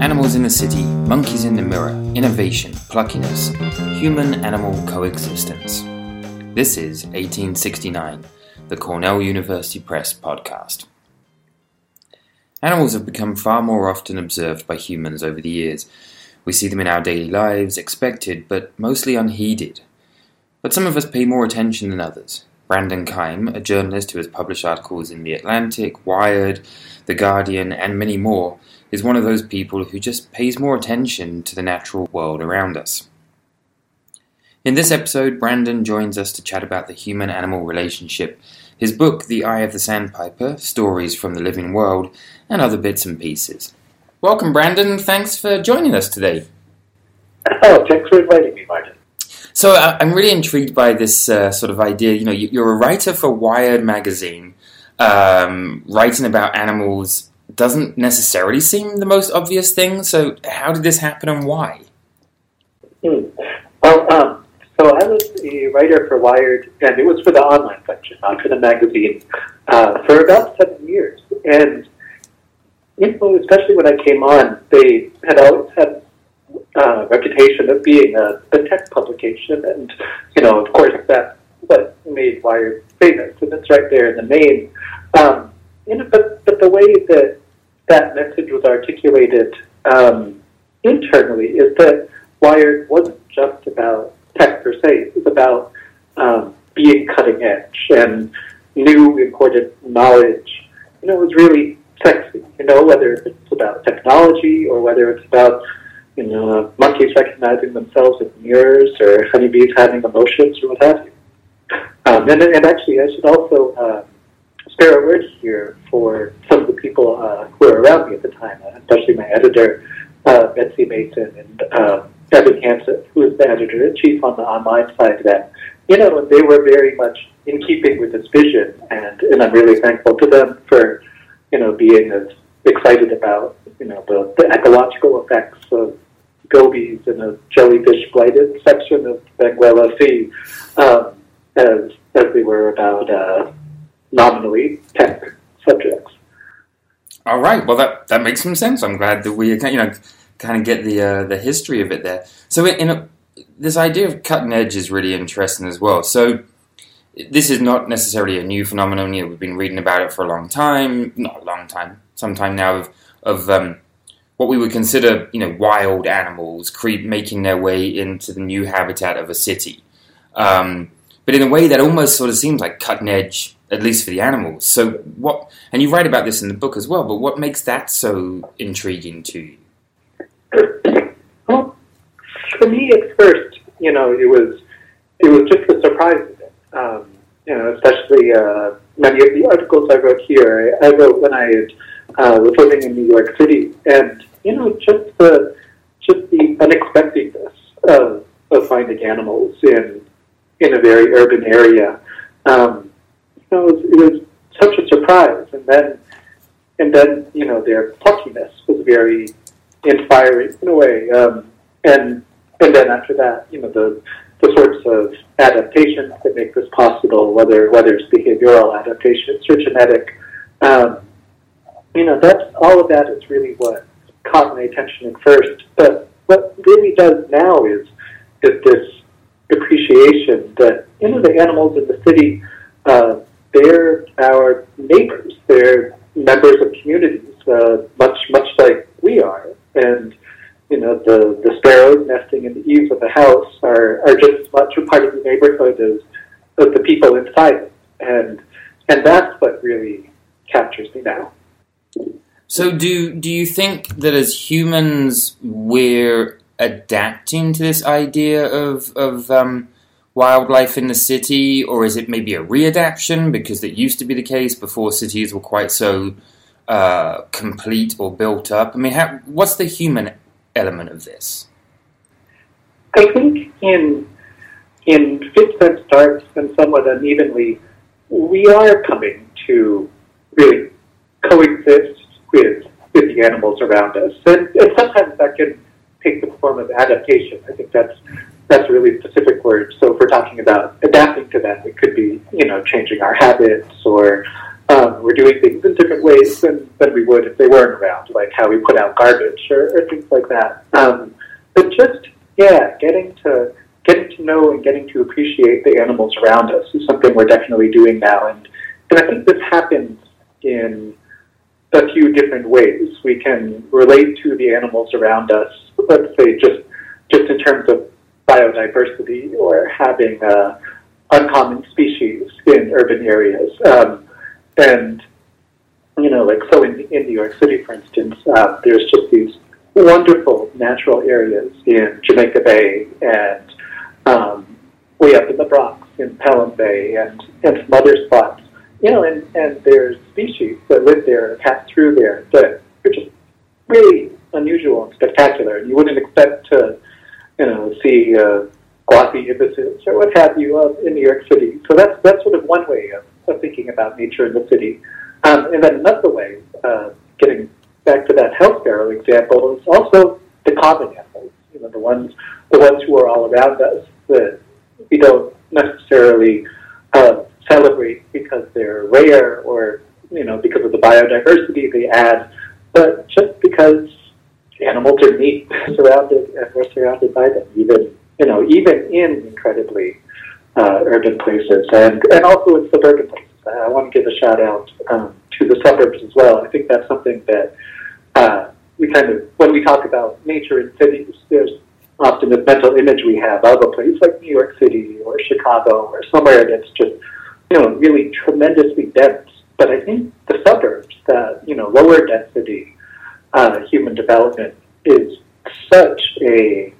Animals in the City, Monkeys in the Mirror, Innovation, Pluckiness, Human Animal Coexistence. This is 1869, the Cornell University Press podcast. Animals have become far more often observed by humans over the years. We see them in our daily lives, expected but mostly unheeded. But some of us pay more attention than others. Brandon Keim, a journalist who has published articles in The Atlantic, Wired, The Guardian, and many more, is one of those people who just pays more attention to the natural world around us. In this episode, Brandon joins us to chat about the human animal relationship, his book, The Eye of the Sandpiper Stories from the Living World, and other bits and pieces. Welcome, Brandon. Thanks for joining us today. Oh, thanks for inviting me, Martin. So, uh, I'm really intrigued by this uh, sort of idea. You know, you're a writer for Wired magazine, um, writing about animals doesn't necessarily seem the most obvious thing. So, how did this happen and why? Hmm. Well, um, so I was a writer for Wired, and it was for the online section, not for the magazine, uh, for about seven years. And know, especially when I came on, they had always had uh, reputation of being a, a tech publication, and you know, of course, that's what made Wired famous, and it's right there in the name. Um, you know, but but the way that that message was articulated um, internally is that Wired wasn't just about tech per se; it was about um, being cutting edge and new important knowledge. You know, it was really sexy. You know, whether it's about technology or whether it's about you know monkeys recognizing themselves in mirrors or honeybees having emotions or what have you. Um, and, and actually, I should also uh, spare a word here for some of the people uh, who were around me at the time, uh, especially my editor, uh, Betsy Mason, and uh, Evan Hansen, who was the editor in chief on the online side. That you know, they were very much in keeping with this vision, and and I'm really thankful to them for you know, being as excited about, you know, the, the ecological effects of gobies in a jellyfish blighted section of Benguela Sea um, as, as we were about uh, nominally tech subjects. All right. Well, that, that makes some sense. I'm glad that we, you know, kind of get the uh, the history of it there. So, in a, this idea of cutting edge is really interesting as well. So, this is not necessarily a new phenomenon. You know, we've been reading about it for a long time, not a long time, some time now of of um, what we would consider, you know, wild animals cre- making their way into the new habitat of a city, um, but in a way that almost sort of seems like cutting edge, at least for the animals. So what? And you write about this in the book as well. But what makes that so intriguing to you? Well, for me, at first, you know, it was it was just a surprise um, you know, especially uh, many of the articles I wrote here, I, I wrote when I uh, was living in New York City, and you know, just the just the unexpectedness of, of finding animals in in a very urban area. Um, you know, it was, it was such a surprise, and then and then you know their pluckiness was very inspiring in a way, um, and and then after that, you know the the sorts of adaptations that make this possible, whether whether it's behavioral adaptations or genetic. Um, you know, that's all of that is really what caught my attention at first. But what really does now is is this appreciation that you know the animals in the city, uh, they're our neighbors. They're members of communities, uh, much much like we are, and you know, the, the sparrows nesting in the eaves of the house are, are just as much a part of the neighborhood as, as the people inside it. And, and that's what really captures me now. So, do, do you think that as humans we're adapting to this idea of, of um, wildlife in the city, or is it maybe a readaptation because it used to be the case before cities were quite so uh, complete or built up? I mean, how, what's the human element of this? I think in in fits and starts and somewhat unevenly, we are coming to really coexist with with the animals around us, and, and sometimes that can take the form of adaptation. I think that's that's a really specific word. So if we're talking about adapting to them, it could be you know changing our habits or um, we're doing things in different ways than, than we would if they weren't around, like how we put out garbage or, or things like that. Um, but just yeah, getting to getting to know and getting to appreciate the animals around us is something we're definitely doing now, and and I think this happens in a few different ways. We can relate to the animals around us, let's say just just in terms of biodiversity or having uh, uncommon species in urban areas. Um, and, you know, like, so in, in New York City, for instance, uh, there's just these wonderful natural areas in Jamaica Bay and um, way up in the Bronx in Pelham Bay and, and some other spots. You know, and, and there's species that live there, pass through there, that are just really unusual and spectacular. You wouldn't expect to, you know, see uh, glossy ibises or what have you uh, in New York City. So that's that's sort of one way of, of thinking about nature in the city. Um, and then another way, uh, getting back to that house sparrow example, is also the common animals. You know, the ones the ones who are all around us that we don't necessarily uh, celebrate because they're rare or you know because of the biodiversity they add, but just because animals are neat, surrounded and we're surrounded by them, even you know even in incredibly uh, urban places and and also in suburban places. I want to give a shout out um, to the suburbs as well. I think that's something that uh, we kind of when we talk about nature in cities, there's often a mental image we have of a place like New York City or Chicago or somewhere that's just you know really tremendously dense. But I think the suburbs, that you know lower density uh, human development, is such a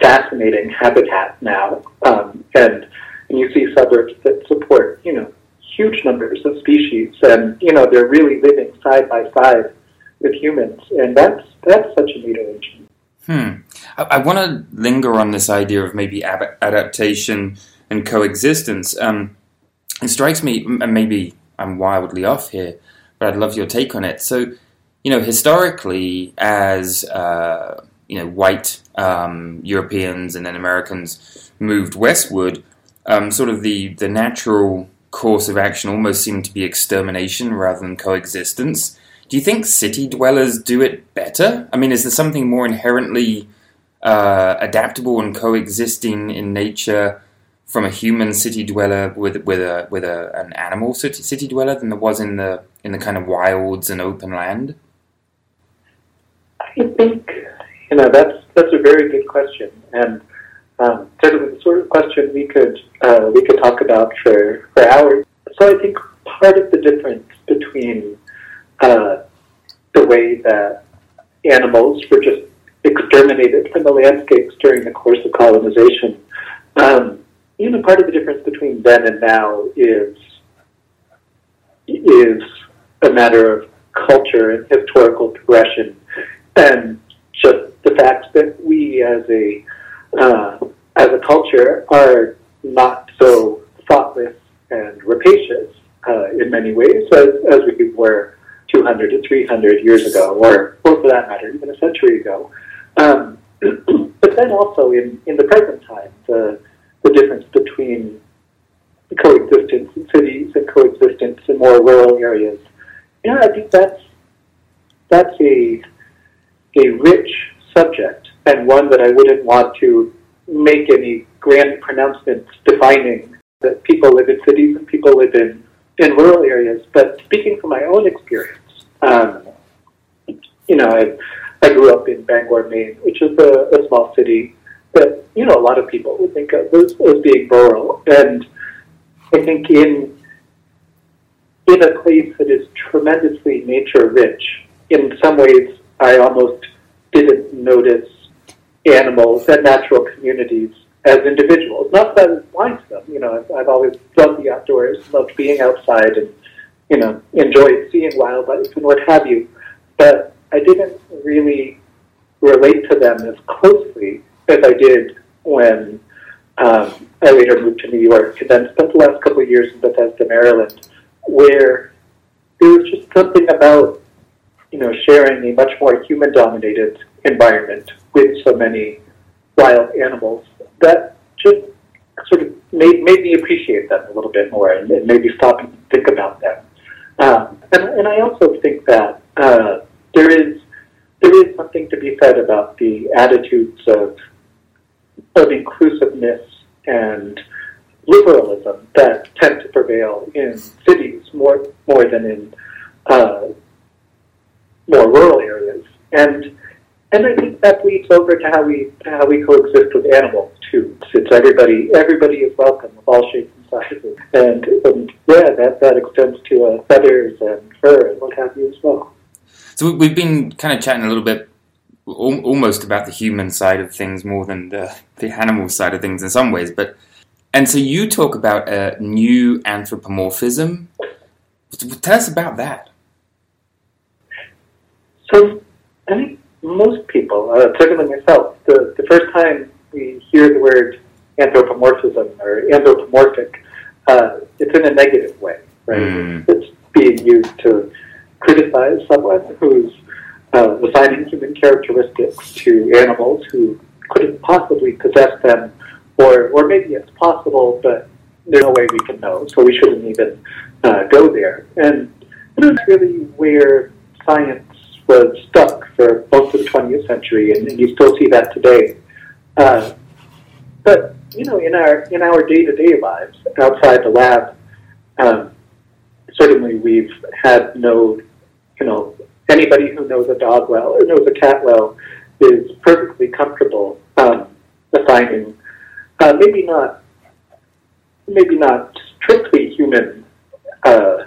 fascinating habitat now, um, and and you see suburbs that support you know huge numbers of species, and you know they're really living side by side with humans, and that's that's such a neat arrangement. Hmm. I, I want to linger on this idea of maybe ab- adaptation and coexistence. Um, it strikes me, and maybe I'm wildly off here, but I'd love your take on it. So, you know, historically, as uh, you know, white um, Europeans and then Americans moved westward, um, sort of the the natural course of action almost seemed to be extermination rather than coexistence. Do you think city dwellers do it better? I mean, is there something more inherently uh, adaptable and coexisting in nature from a human city dweller with with a with a, an animal city, city dweller than there was in the in the kind of wilds and open land? I think you know that's that's a very good question, and um, certainly the sort of question we could uh, we could talk about for for hours. So I think part of the difference between uh, the way that animals were just exterminated from the landscapes during the course of colonization. Um, you know, part of the difference between then and now is is a matter of culture and historical progression, and just the fact that we as a uh, as a culture are not so thoughtless and rapacious uh, in many ways as, as we were 200 to 300 years ago, or, or for that matter, even a century ago. Um, but then also in, in the present time, the, the difference between coexistence in cities and coexistence in more rural areas. Yeah, I think that's that's a a rich subject and one that I wouldn't want to make any grand pronouncements defining that people live in cities and people live in, in rural areas. But speaking from my own experience, um, you know, I, I grew up in Bangor, Maine, which is a, a small city that, you know, a lot of people would think of as, as being rural. And I think in in a place that is tremendously nature rich, in some ways I almost didn't notice animals and natural communities as individuals. Not that I was blind to them. You know, I've, I've always loved the outdoors, loved being outside, and you know, enjoyed seeing wildlife and what have you. But I didn't really relate to them as closely as I did when um, I later moved to New York and then spent the last couple of years in Bethesda, Maryland, where there was just something about you know sharing a much more human-dominated environment with so many wild animals that just sort of made, made me appreciate them a little bit more and, and maybe stop and think about them. Um, and, and I also think that uh, there is there is something to be said about the attitudes of of inclusiveness and liberalism that tend to prevail in cities more more than in uh, more rural areas, and and I think that leads over to how we how we coexist with animals too. Since everybody everybody is welcome of all shapes and sizes, and, and yeah, that that extends to uh, feathers and fur and what have you as well. So we've been kind of chatting a little bit, almost about the human side of things more than the, the animal side of things in some ways. But and so you talk about a new anthropomorphism. Tell us about that. So I think most people, uh, certainly myself, the, the first time we hear the word anthropomorphism or anthropomorphic, uh, it's in a negative way, right? Mm. It's being used to criticize someone who's uh, assigning human characteristics to animals who couldn't possibly possess them, or, or maybe it's possible, but there's no way we can know, so we shouldn't even uh, go there. And that's really where science was stuck for most of the 20th century, and, and you still see that today. Uh, but you know, in our in our day to day lives outside the lab, um, certainly we've had no, you know, anybody who knows a dog well or knows a cat well is perfectly comfortable um, assigning uh, maybe not maybe not strictly human uh,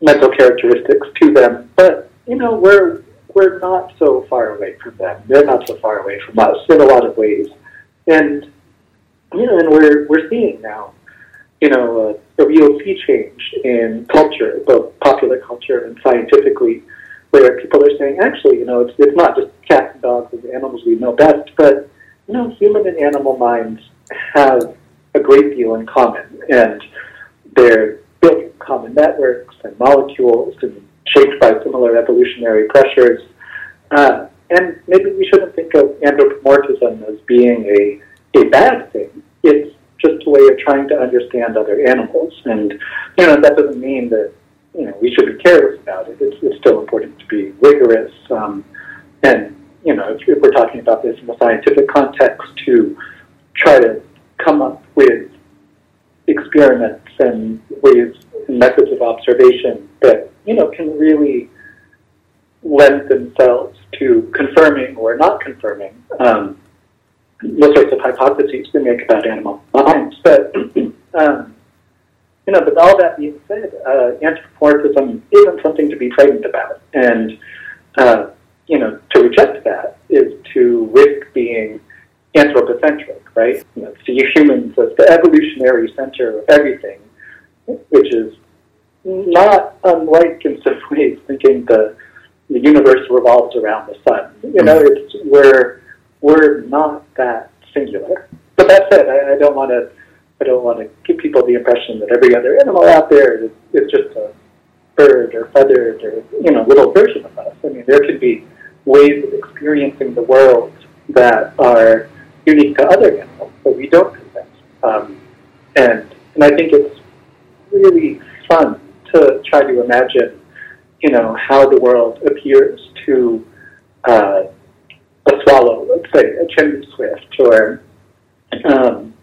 mental characteristics to them, but you know we're we're not so far away from them. They're not so far away from us in a lot of ways, and you know, and we're we're seeing now you know, a, a real sea change in culture, both popular culture and scientifically, where people are saying, actually, you know, it's, it's not just cats and dogs and animals we know best, but, you know, human and animal minds have a great deal in common, and they're built in common networks and molecules and shaped by similar evolutionary pressures. Uh, and maybe we shouldn't think of anthropomorphism as being a, a bad thing. It's just a way of trying to understand other animals. And, you know, that doesn't mean that, you know, we should be careless about it. It's, it's still important to be rigorous. Um, and, you know, if, if we're talking about this in a scientific context, to try to come up with experiments and ways and methods of observation that, you know, can really lend themselves to confirming or not confirming um, the sorts of hypotheses we make about animal minds. But, um, you know, but all that being said, uh, anthropomorphism isn't something to be frightened about. And, uh, you know, to reject that is to risk being anthropocentric, right? You know, see humans as the evolutionary center of everything, which is not unlike, in some ways, thinking the the universe revolves around the sun. You know, it's we're we're not that singular. But that said, I, I don't want to I don't want to give people the impression that every other animal out there is, is just a bird or feathered or you know little version of us. I mean, there could be ways of experiencing the world that are unique to other animals that we don't possess. Um, and and I think it's really fun to try to imagine, you know, how the world appears to uh, a swallow, let's say a chimney swift, or um,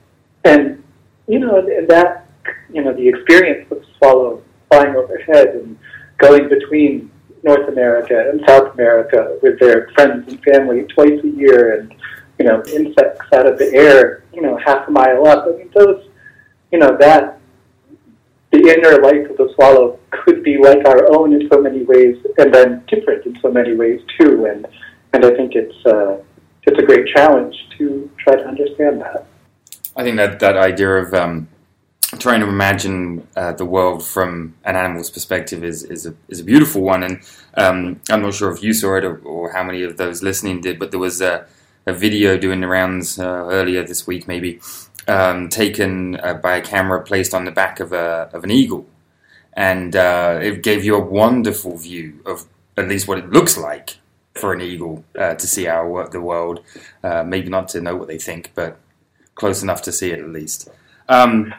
and you know, that you know the experience of swallow flying overhead and going between North America and South America with their friends and family twice a year, and you know insects out of the air, you know half a mile up. I mean, those, you know that the inner life of the swallow could be like our own in so many ways, and then different in so many ways too. And and I think it's uh, it's a great challenge to try to understand that. I think that that idea of um, trying to imagine uh, the world from an animal's perspective is is a, is a beautiful one, and um, I'm not sure if you saw it or, or, how many of those listening did, but there was a, a video doing the rounds uh, earlier this week, maybe um, taken uh, by a camera placed on the back of a of an eagle, and uh, it gave you a wonderful view of at least what it looks like for an eagle uh, to see our the world. Uh, maybe not to know what they think, but close enough to see it at least. Um,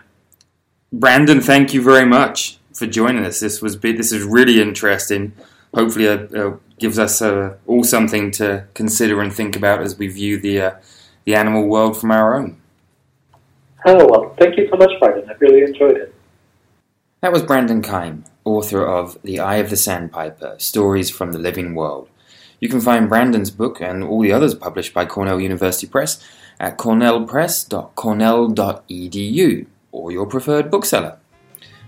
Brandon, thank you very much for joining us. This was this is really interesting. Hopefully, it uh, uh, gives us all something to consider and think about as we view the the animal world from our own. Oh well, thank you so much, Martin. I really enjoyed it. That was Brandon Keim, author of The Eye of the Sandpiper Stories from the Living World. You can find Brandon's book and all the others published by Cornell University Press at cornellpress.cornell.edu or your preferred bookseller.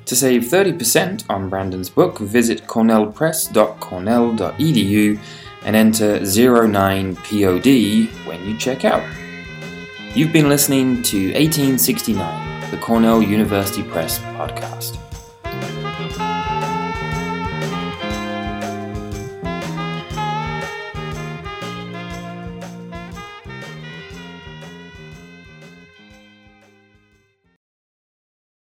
To save 30% on Brandon's book, visit cornellpress.cornell.edu and enter 09POD when you check out. You've been listening to 1869, the Cornell University Press podcast.